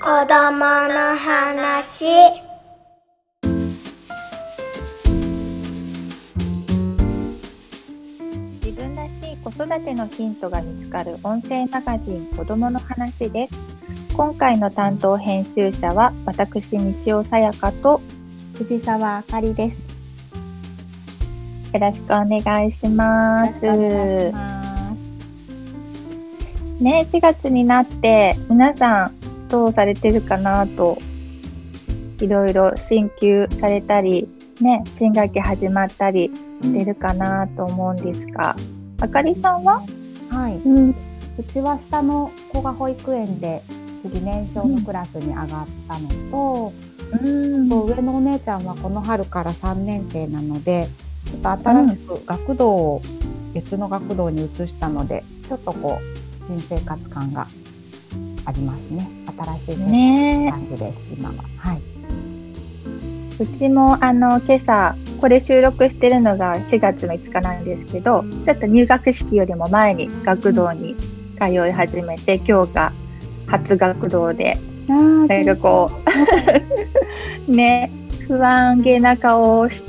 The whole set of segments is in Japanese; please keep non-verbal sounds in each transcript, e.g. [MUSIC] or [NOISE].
子供の話自分らしい子育てのヒントが見つかる音声マガジン子供の話です。今回の担当編集者は私西尾さやかと藤沢あかりです。よろしくお願いします。ね、4月になって皆さんどうされてるかなといろいろ進級されたり、ね、新学期始まったりしてるかなと思うんですが、あかりさんは？はい、うん、うちは下の子が保育園で次年少のクラスに上がったのと、うん。と上のお姉ちゃんはこの春から3年生なのでちょっと新しく学童を別の学童に移したのでちょっとこう新生活感がありますね。新しいね。感じです、今は。はい、うちもあの今朝これ収録してるのが4月の5日なんですけどちょっと入学式よりも前に学童に通い始めて今日が初学童でなんかこう [LAUGHS] ね不安げな顔をし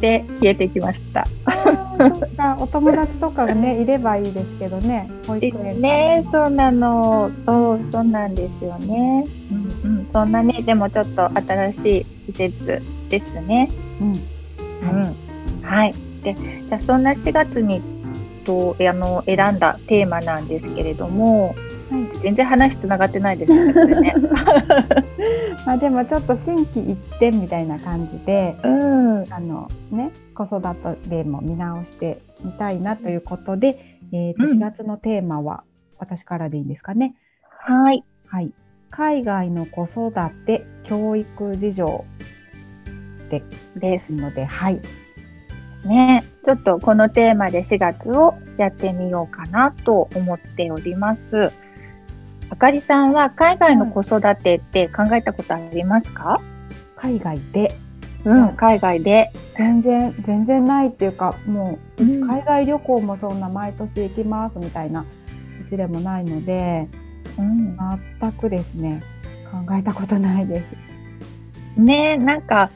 て消えてきました。そうかお友達とかがね [LAUGHS] いればいいですけどね保育園ねそうなのそうそうなんですよね。うんうんそんなねでもちょっと新しい季節ですね。うんうんはい。で、じゃあそんな4月にとあの選んだテーマなんですけれども、全然話つながってないですよね。[LAUGHS] まあでもちょっと心機一転みたいな感じでうん。あのね子育ても見直してみたいなということで、えーとうん4月のテーマは私からでいいんですかね。はい。はい。海外の子育て教育事情でですすので、はい。ね。ちょっとこのテーマで4月をやってみようかなと思っております。あかりさんは海外の子育てって考えたことありますか、海外で。うん、海外で。全然全然ないっていうかもう、うん。海外旅行もそんな毎年行きますみたいなうちでもないのでうん、全くですね。考えたことないです。ねなんか、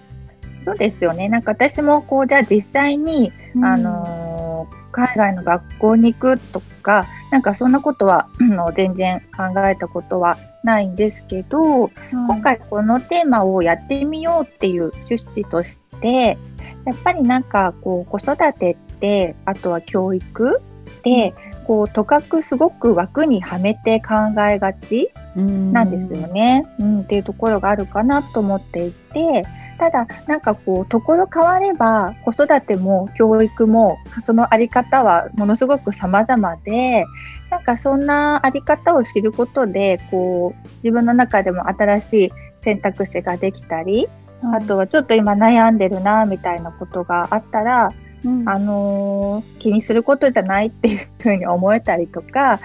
そうですよね。なんか私もこう、じゃあ実際にあのー海外の学校に行くとか、なんかそんなことはあの全然考えたことはないんですけど、うん、今回このテーマをやってみようっていう趣旨として、やっぱりなんかこう子育てって、あとは教育って、こうとかくすごく枠にはめて考えがちなんですよね、うん、っていうところがあるかなと思っていてただなんかこうところ変われば子育ても教育もそのあり方はものすごく様々でなんかそんなあり方を知ることでこう自分の中でも新しい選択肢ができたり、うん。あとはちょっと今悩んでるなみたいなことがあったら、うんあのー気にすることじゃないっていうふうに思えたりとか、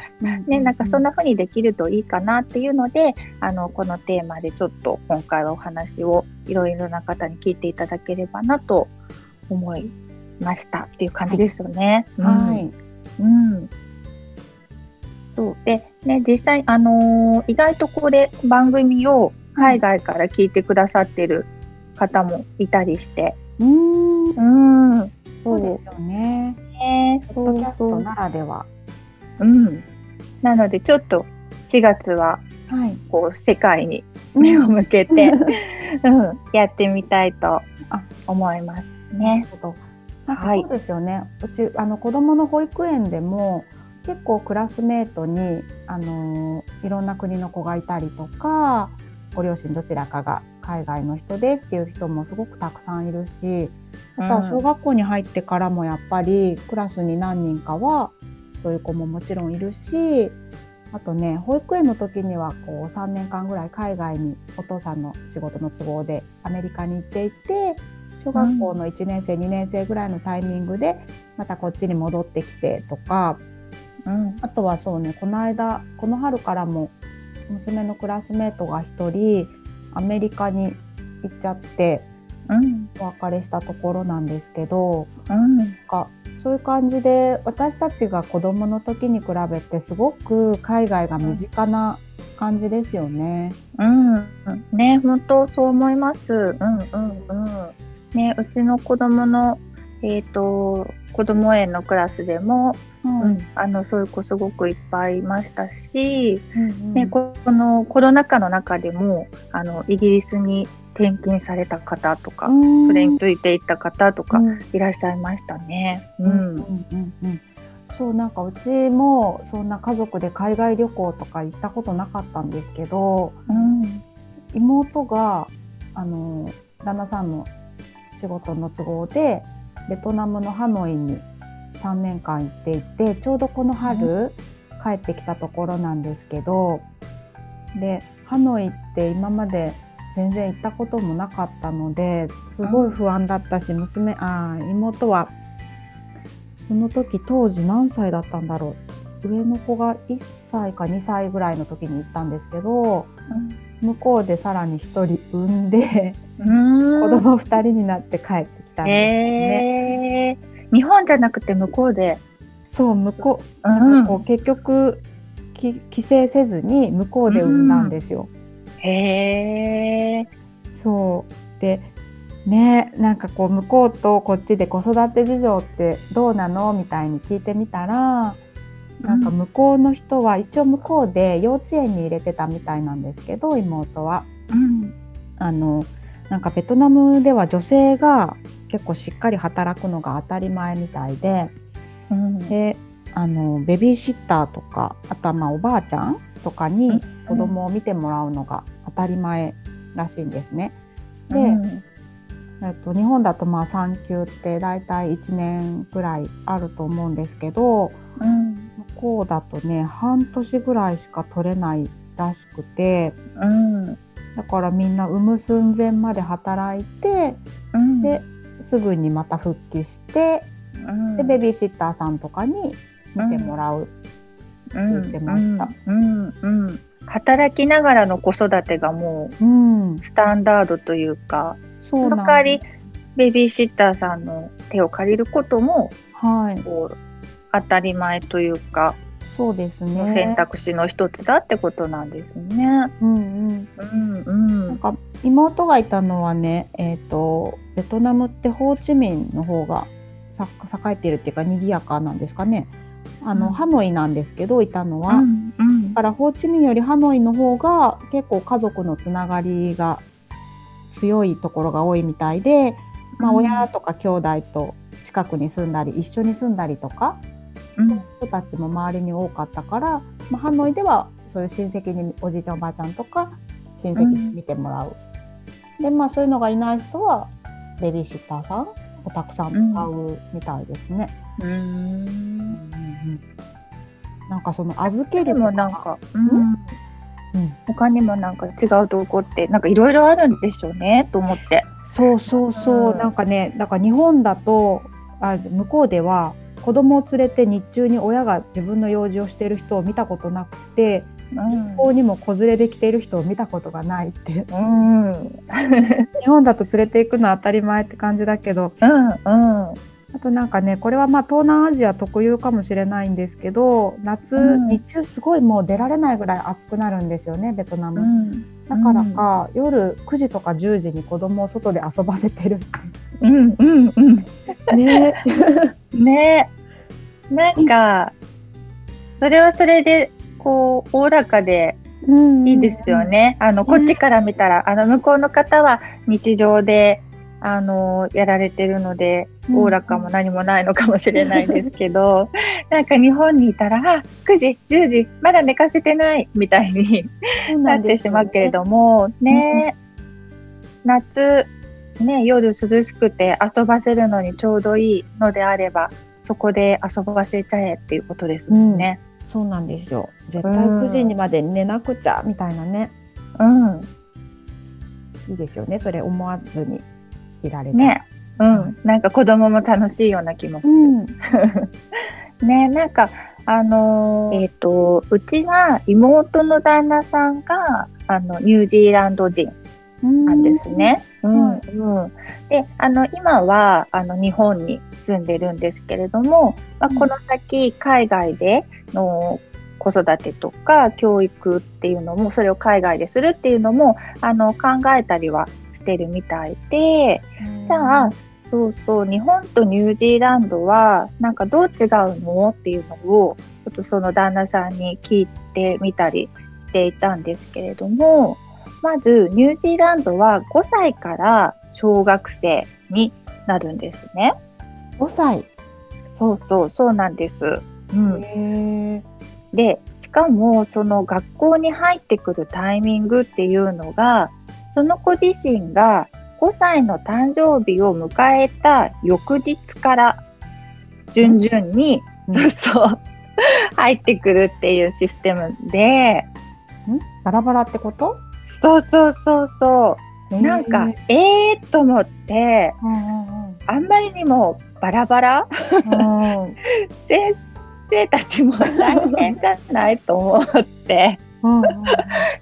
ね、なんかそんな風にできるといいかなっていうので、あの、このテーマでちょっと今回はお話をいろいろな方に聞いていただければなと思いましたっていう感じですよね。はい。うん。うん。そう。で、ね、実際、あのー意外とこれ番組を海外から聞いてくださってる方もいたりして、うん。うん。そうですよね。ねポッドキャストならでは。うん。なので、ちょっと4月ははい。こう世界に目を向けて、[LAUGHS] うん、やってみたいと思いますね。なんかはいそうですよね。うちあの子供の保育園でも結構クラスメートにあのいろんな国の子がいたりとか、ご両親どちらかが海外の人ですっていう人もすごくたくさんいるし、あとは小学校に入ってからもやっぱりクラスに何人かはそういう子ももちろんいるし。あとね保育園の時にはこう3年間ぐらい海外にお父さんの仕事の都合でアメリカに行っていて小学校の1年生、2年生ぐらいのタイミングでまたこっちに戻ってきてとかうん、あとはそうねこの間この春からも娘のクラスメートが1人アメリカに行っちゃってうん、お別れしたところなんですけどうん、なんかそういう感じで私たちが子供の時に比べてすごく海外が身近な感じですよね。うん、ね、本当そう思います。うんうんうん。ね、うちの子供のえっ、と子供園のクラスでも、うん、あのそういう子すごくいっぱいいましたし、うんね、このコロナ禍の中でもあのイギリスに転勤された方とか、うん。それについていった方とかうん。いらっしゃいましたね。ううんんうんうんうん。そうなんかうちもそんな家族で海外旅行とか行ったことなかったんですけどうん。妹があの旦那さんの仕事の都合でベトナムのハノイに3年間行っていてちょうどこの春帰ってきたところなんですけどでハノイって今まで全然行ったこともなかったのですごい不安だったし娘あー妹はその時当時何歳だったんだろう。上の子が1歳か2歳ぐらいの時に行ったんですけど向こうでさらに1人産んでうん。子供2人になって帰ってきたんですよね。へえ日本じゃなくて向こうで。そう向こううなん結局き帰省せずに向こうで産んだんですよ。へえ。そうでねなんかこう向こうとこっちで子育て事情ってどうなのみたいに聞いてみたらなんか向こうの人は一応向こうで幼稚園に入れてたみたいなんですけど妹は。うんあのなんかベトナムでは女性が結構しっかり働くのが当たり前みたいでうん。であのベビーシッターとかあとはまあおばあちゃんとかうん。に子供を見てもらうのが当たり前らしいんですね。で、うん。えっと、日本だとまあ産休って大体1年ぐらいあると思うんですけどうん。向こうだとね半年ぐらいしか取れないらしくてうんだからみんな産む寸前まで働いてうん。ですぐにまた復帰してうん。でベビーシッターさんとかに見てもらう、うん。言ってました。働きながらの子育てがもうスタンダードというかその代わりベビーシッターさんの手を借りることもはい。こう当たり前というか、そうですね。選択肢の一つだってことなんですね。うんうん。うんうん。なんか妹がいたのはね、えー、とベトナムってホーチミンの方がさ栄えているっていうか賑やかなんですかね。あの、うん。ハノイなんですけどいたのは、だうんうん。からホーチミンよりハノイの方が結構家族のつながりが強いところが多いみたいで、まあ、うん。親とか兄弟と近くに住んだり一緒に住んだりとかうん人たちも周りに多かったから、まあ、ハノイではそういう親戚におじいちゃんおばあちゃんとか親戚に見てもらう、でまあそういうのがいない人はベビーシッターさんをたくさん使うみたいですね。うん。うんうんうんなんかその預けるもなんか、うん。うん？他にもなんか違うとこってなんかいろいろあるんでしょうねと思って。そうそうそう、うんなんかねだから日本だとあ向こうでは子供を連れて日中に親が自分の用事をしている人を見たことなくてうん。学校にも子連れで来ている人を見たことがないってう。んうん。[LAUGHS] 日本だと連れて行くのは当たり前って感じだけど。うん。あとなんかねこれはまあ東南アジア特有かもしれないんですけど夏、うん。日中すごいもう出られないぐらい暑くなるんですよねベトナム、うんだからか、夜9時とか10時に子供を外で遊ばせてる。うんうんうん。ね。[LAUGHS] ね。なんかそれはそれでこうおおらかでうんいいですよね。あのこっちから見たら、あの向こうの方は日常であのやられてるのでうん。おおらかも何もないのかもしれないですけど、[LAUGHS] なんか日本にいたらあ9時10時まだ寝かせてないみたいになってしまうけれどもね夏ね夜涼しくて遊ばせるのにちょうどいいのであればそこで遊ばせちゃえっていうことですもんね。そうなんですよ。絶対うん9時にまで寝なくちゃみたいなね。うん、いいですよねそれ思わずにいられてね、うん、なんか子供も楽しいような気もする。うん。[LAUGHS] ね、なんかあのーえっ、とうちは妹の旦那さんがあのニュージーランド人なんですね。うん。うん、であの今はあの日本に住んでるんですけれども、まあ、この先海外での子育てとか教育っていうのもそれを海外でするっていうのもあの考えたりはしてるみたいでじゃあそうそう日本とニュージーランドはなんかどう違うの？っていうのをちょっとその旦那さんに聞いてみたりしていたんですけれどもまずニュージーランドは5歳から小学生になるんですね。5歳。そうそうそうなんです。うん。でしかもその学校に入ってくるタイミングっていうのがその子自身が5歳の誕生日を迎えた翌日から順々に、うんそう入ってくるっていうシステムでん？バラバラってこと？そうそうそうそう。なんか、えーと思ってうんうんうんあんまりにもバラバラ？うん。[LAUGHS] 先生たちも大変じゃない？と思って。うんうん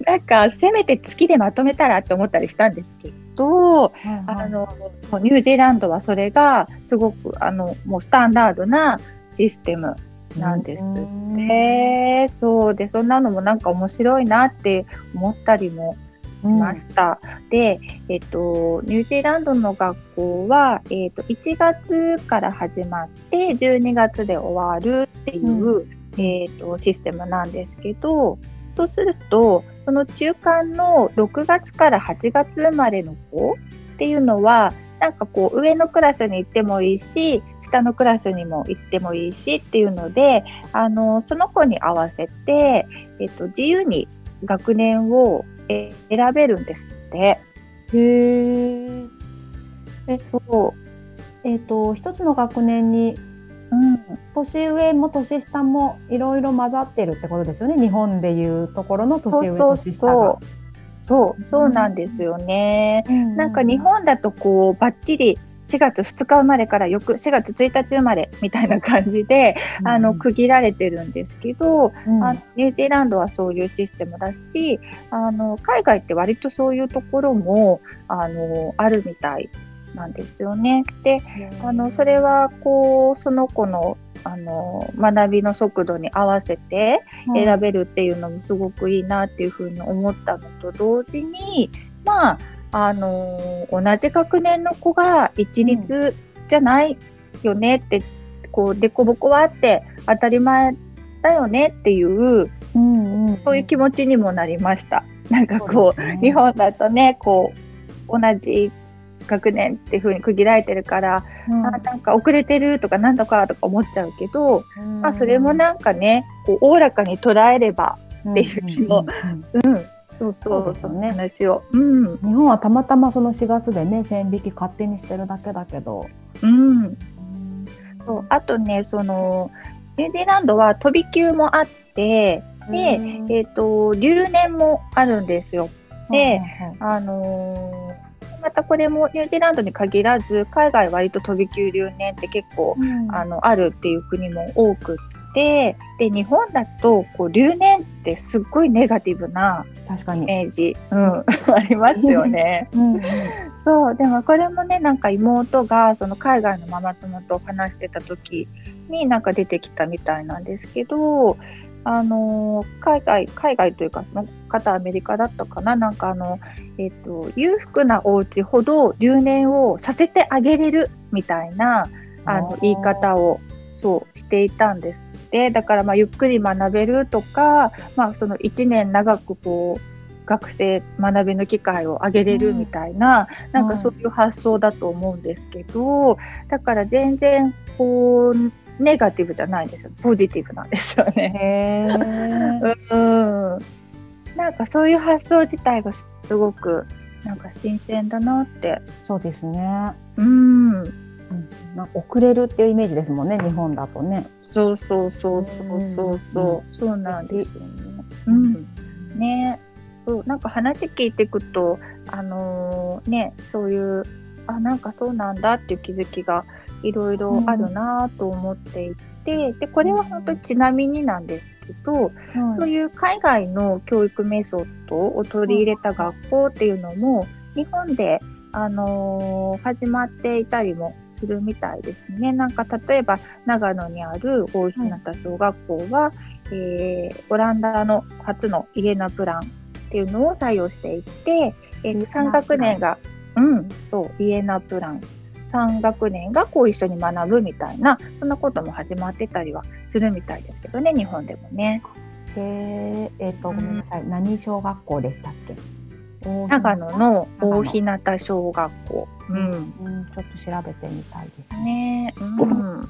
なんかせめて月でまとめたらって思ったりしたんですけど、うんあのもうニュージーランドはそれがすごくあのもうスタンダードなシステムなんですって、そう。でそんなのもなんか面白いなって思ったりもしました。で、えっと、ニュージーランドの学校は、えっと、1月から始まって12月で終わるっていう、えっと、システムなんですけどそうするとその中間の6月から8月生まれの子っていうのはなんかこう上のクラスに行ってもいいし下のクラスにも行ってもいいしっていうのであのその子に合わせて、えっと、自由に学年をえ選べるんですって。へえ。でそうえっ、と一つの学年にうん、年上も年下もいろいろ混ざってるってことですよね。日本でいうところの年上年下が。そう。そうそうなんですよね。うん。なんか日本だとこうバッチリ4月2日生まれから翌4月1日生まれみたいな感じで、あの区切られてるんですけど、うん。あのニュージーランドはそういうシステムだしあの海外って割とそういうところもあのあるみたいなんですよね。であのそれはこうその子のあの学びの速度に合わせて選べるっていうのもすごくいいなっていうふうに思ったのと同時にまああの同じ学年の子が一律じゃないよねって、こう凸凹はあって当たり前だよねっていううんうん、そういう気持ちにもなりました。なんかこうう日本だとねこう同じ学年っていう風に区切られてるから、うん。あなんか遅れてるとかなんとかとか思っちゃうけど、うん。まあ、それもなんかねこうおおらかに捉えればっていう気も。うん。そうそそううそのですよ。ね話をうん。日本はたまたまその4月でね線引き勝手にしてるだけだけど、うん。そう。あとねそのニュージーランドは飛び級もあってで、えっ、と留年もあるんですよ。であのーまたこれもニュージーランドに限らず海外割と飛び級留年って結構あのあるっていう国も多くってで日本だとこう留年ってすっごいネガティブな確かに、イメージ、うん、[LAUGHS] ありますよね。[LAUGHS] うんうん。そうでもこれもねなんか妹がその海外のママ友と話してた時になんか出てきたみたいなんですけどあの海外海外というかその方アメリカだったかななんかあの、えっと裕福なお家ほど留年をさせてあげれるみたいなあの言い方をそうしていたんです。ってだからまあゆっくり学べるとか、まあ、その1年長くこう学生学びの機会を上げれるみたいな、なんかそういう発想だと思うんですけど、だから全然こうネガティブじゃないです。よポジティブなんですよね。[LAUGHS] うんなんかそういう発想自体がすごくなんか新鮮だなって。そうですね、うん。うん、なんか遅れるっていうイメージですもんね日本だとね。そうそうそうそうそうそう、そうなんですよね。うん、ね。そうなんか話聞いていくとあのーねそういうあなんかそうなんだっていう気づきがいろいろあるなと思っていて、でこれは本当にちなみになんですけど、そういう海外の教育メソッドを取り入れた学校っていうのも日本であのー始まっていたりもするみたいですね。なんか例えば長野にある大日向小学校は、えーオランダの初のイエナプランっていうのを採用していて、えー、と3学年が、うん、そう、イエナプラン。3学年がこう一緒に学ぶみたいな、そんなことも始まってたりはするみたいですけどね、日本でもね。で、えっ、と、ごめんなさい。何小学校でしたっけ？長野の大日長向小学校。うん。野うん、ちょっと調べてみたいです。ねうん。そ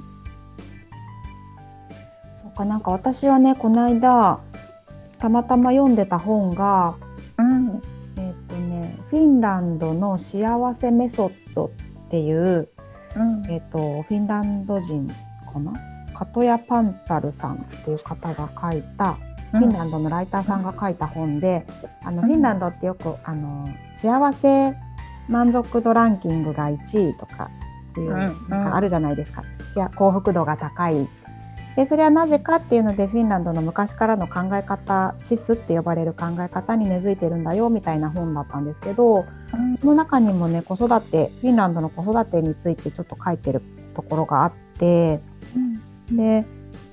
うか、なんか私はね、この間、たまたま読んでた本が、うん。えっ、とね、フィンランドの幸せメソッドっていう、うん。えっ、と、フィンランド人かな？カトヤ・パンツァルさんっていう方が書いた、フィンランドのライターさんが書いた本で、あのうんフィンランドってよくあの幸せ満足度ランキングが1位とかっていう、うんなんかあるじゃないですか。幸幸福度が高い。でそれはなぜかっていうのでフィンランドの昔からの考え方シスって呼ばれる考え方に根付いてるんだよみたいな本だったんですけどうんその中にもね子育てフィンランドの子育てについてちょっと書いてるところがあってで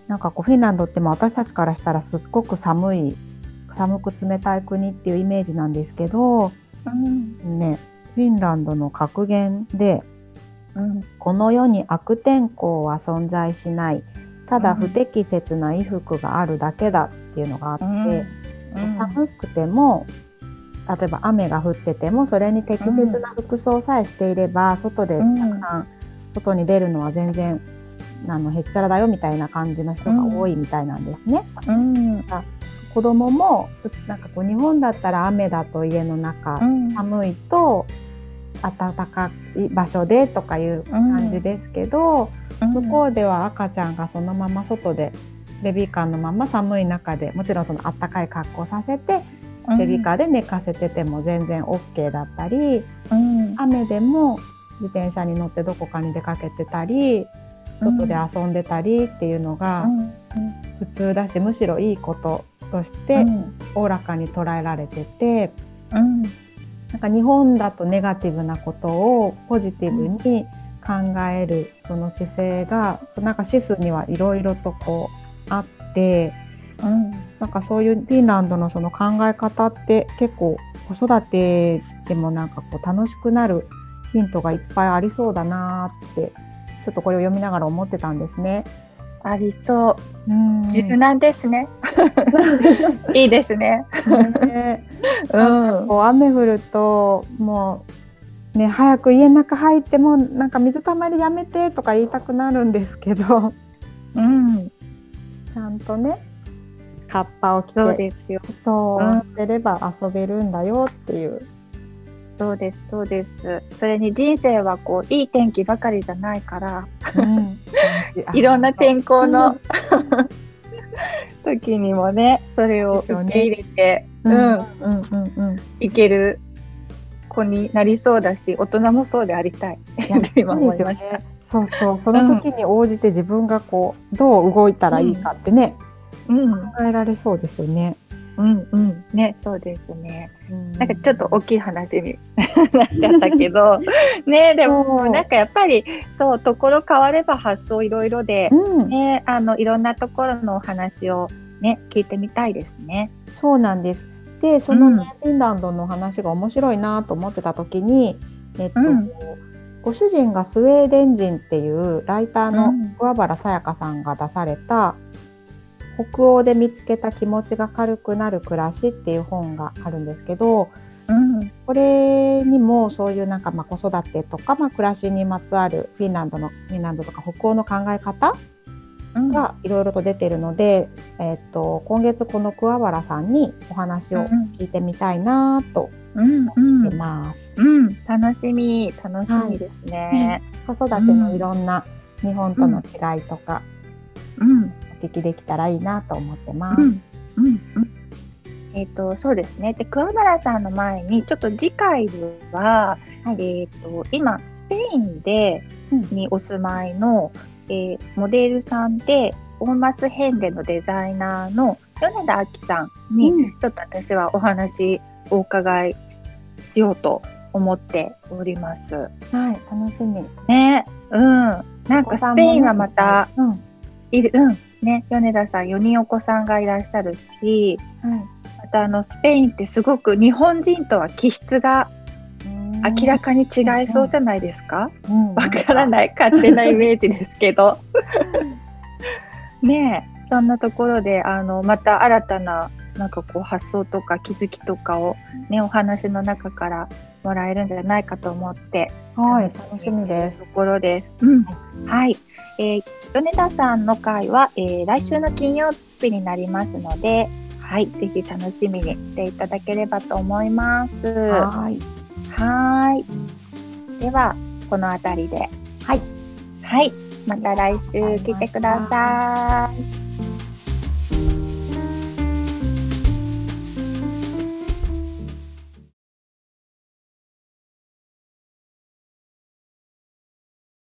なんかこうフィンランドってまあ私たちからしたらすっごく寒い寒く冷たい国っていうイメージなんですけどうん。ねフィンランドの格言でうん。「この世に悪天候は存在しないただうん不適切な衣服があるだけだ」っていうのがあって、うん。寒くても例えば雨が降っててもそれに適切な服装さえしていれば、外でたくさん外に出るのは全然あのへっちゃらだよみたいな感じの人が多いみたいなんですね。うん。子供もなんかこう日本だったら雨だと家の中、うん。寒いと暖かい場所でとかいう感じですけど、向こうでは赤ちゃんがそのまま外でベビーカーのまま寒い中でもちろんその暖かい格好させてベビーカーで寝かせてても全然 OK だったりうん。雨でも自転車に乗ってどこかに出かけてたり外で遊んでたりっていうのが普通だしむしろいいこととしておおらかに捉えられててうん。なんか日本だとネガティブなことをポジティブに考えるその姿勢がなんかシスにはいろいろとこうあってうん。なんかそういうフィンランドのその考え方って結構子育てでもなんかこう楽しくなるヒントがいっぱいありそうだなーってちょっとこれを読みながら思ってたんですね。ありそう。うん柔軟ですね。[LAUGHS] いいですね。ねうん。こう雨降るともうね早く家の中入ってもなんか水たまりやめてとか言いたくなるんですけどうん。ちゃんとねカッパを着てそうですよ。そううんれば遊べるんだよっていう。そうです。そうです。それに人生はこういい天気ばかりじゃないから、うん [LAUGHS] いろんな天候うのん [LAUGHS] 時にもね、それを受け入れて、うんうん、うんうんうんいける子になりそうだし、大人もそうでありたい。今思いました。そうそう、その時に応じて自分がこう、どう動いたらいいかってね、うん、考えられそうですよね。うん、うん、ね、そうですね。ななんかちょっと大きい話に [LAUGHS] なっちゃったけど、[LAUGHS] ね、でもなんかやっぱりそうところ変われば発想いろいろで、うん、ね、あのいろんなところのお話をね聞いてみたいですね。そうなんです。で、そのね、うん。フィンランドの話が面白いなと思ってた時に、えっと、うん。ご主人がスウェーデン人っていうライターのうん。桑原さやかさんが出された、北欧で見つけた気持ちが軽くなる暮らしっていう本があるんですけど、うん、これにもそういうなんかまあ子育てとかまあ暮らしにまつわるフィンランドのフィンランドとか北欧の考え方うん、がいろいろと出てるので、えっと今月この桑原さんにお話を聞いてみたいなとうん、う思んってます。うん、楽しみ、楽しみですね。子育てのいろんな日本との違いとか。うん、お聞きできたらいいなと思ってます。うん、うん、うん。えっ、と、そうですね。で、桑原さんの前に、ちょっと次回は、はいえっ、と、今、スペインで、うんにお住まいの、えーモデルさんで、オーマスヘンデのデザイナーの米田亜希さんに、うんちょっと私はお話お伺いしようと思っております。はい、楽しみ。ね、うん。なんかスペインはまた、うん、はいいる、うん。ね、米田さん4人お子さんがいらっしゃるし、またあのスペインってすごく日本人とは気質が明らかに違いそうじゃないですか？うん。わからない勝手なイメージですけど。[LAUGHS] ねえそんなところであのまた新たななんかこう発想とか気づきとかをねお話の中からもらえるんじゃないかと思ってはい、楽しみです。ところです。うん、はい、えー、米田さんの会は、えー来週の金曜日になりますので、はい、ぜひ楽しみにしていただければと思います。ははい、ーい。では、このあたりで。はい。はい。また来週来てください。